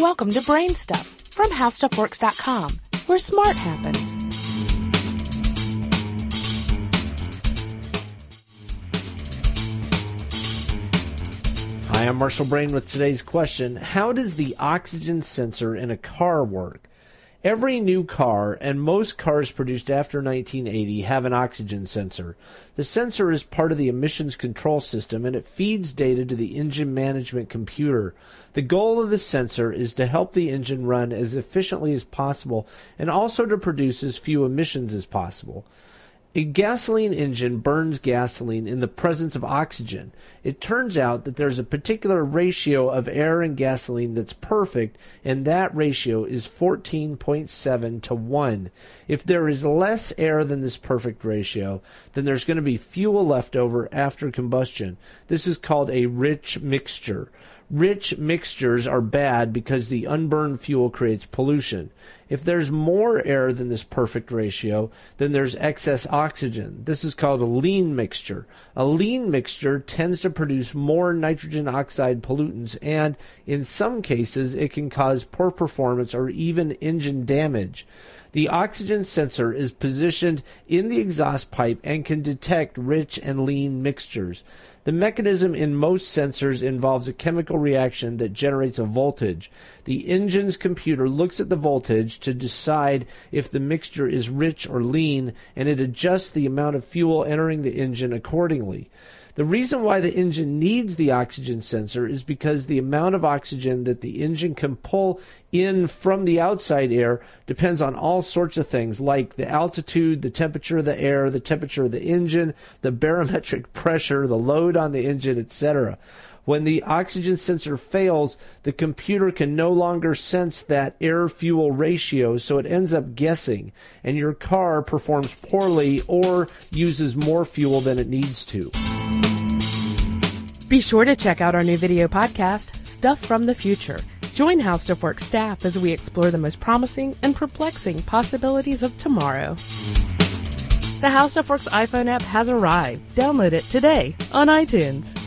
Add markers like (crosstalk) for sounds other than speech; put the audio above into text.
Welcome to Brain Stuff from HowStuffWorks.com, where smart happens. Hi, I'm Marshall Brain with today's question. How does the oxygen sensor in a car work? Every new car and most cars produced after 1980 have an oxygen sensor. The sensor is part of the emissions control system and it feeds data to the engine management computer. The goal of the sensor is to help the engine run as efficiently as possible and also to produce as few emissions as possible. A gasoline engine burns gasoline in the presence of oxygen. It turns out that there's a particular ratio of air and gasoline that's perfect, and that ratio is 14.7 to 1. If there is less air than this perfect ratio, then there's going to be fuel left over after combustion. This is called a rich mixture. Rich mixtures are bad because the unburned fuel creates pollution. If there's more air than this perfect ratio, then there's excess oxygen. This is called a lean mixture. A lean mixture tends to produce more nitrogen oxide pollutants and, in some cases, it can cause poor performance or even engine damage. The oxygen sensor is positioned in the exhaust pipe and can detect rich and lean mixtures. The mechanism in most sensors involves a chemical reaction that generates a voltage. The engine's computer looks at the voltage to decide if the mixture is rich or lean, and it adjusts the amount of fuel entering the engine accordingly. The reason why the engine needs the oxygen sensor is because the amount of oxygen that the engine can pull in from the outside air depends on all sorts of things like the altitude, the temperature of the air, the temperature of the engine, the barometric (laughs) pressure, the load on the engine, etc. When the oxygen sensor fails, the computer can no longer sense that air fuel ratio, so it ends up guessing, and your car performs poorly or uses more fuel than it needs to. Be sure to check out our new video podcast, Stuff from the Future. Join HowStuffWorks staff as we explore the most promising and perplexing possibilities of tomorrow. The HowStuffWorks iPhone app has arrived. Download it today on iTunes.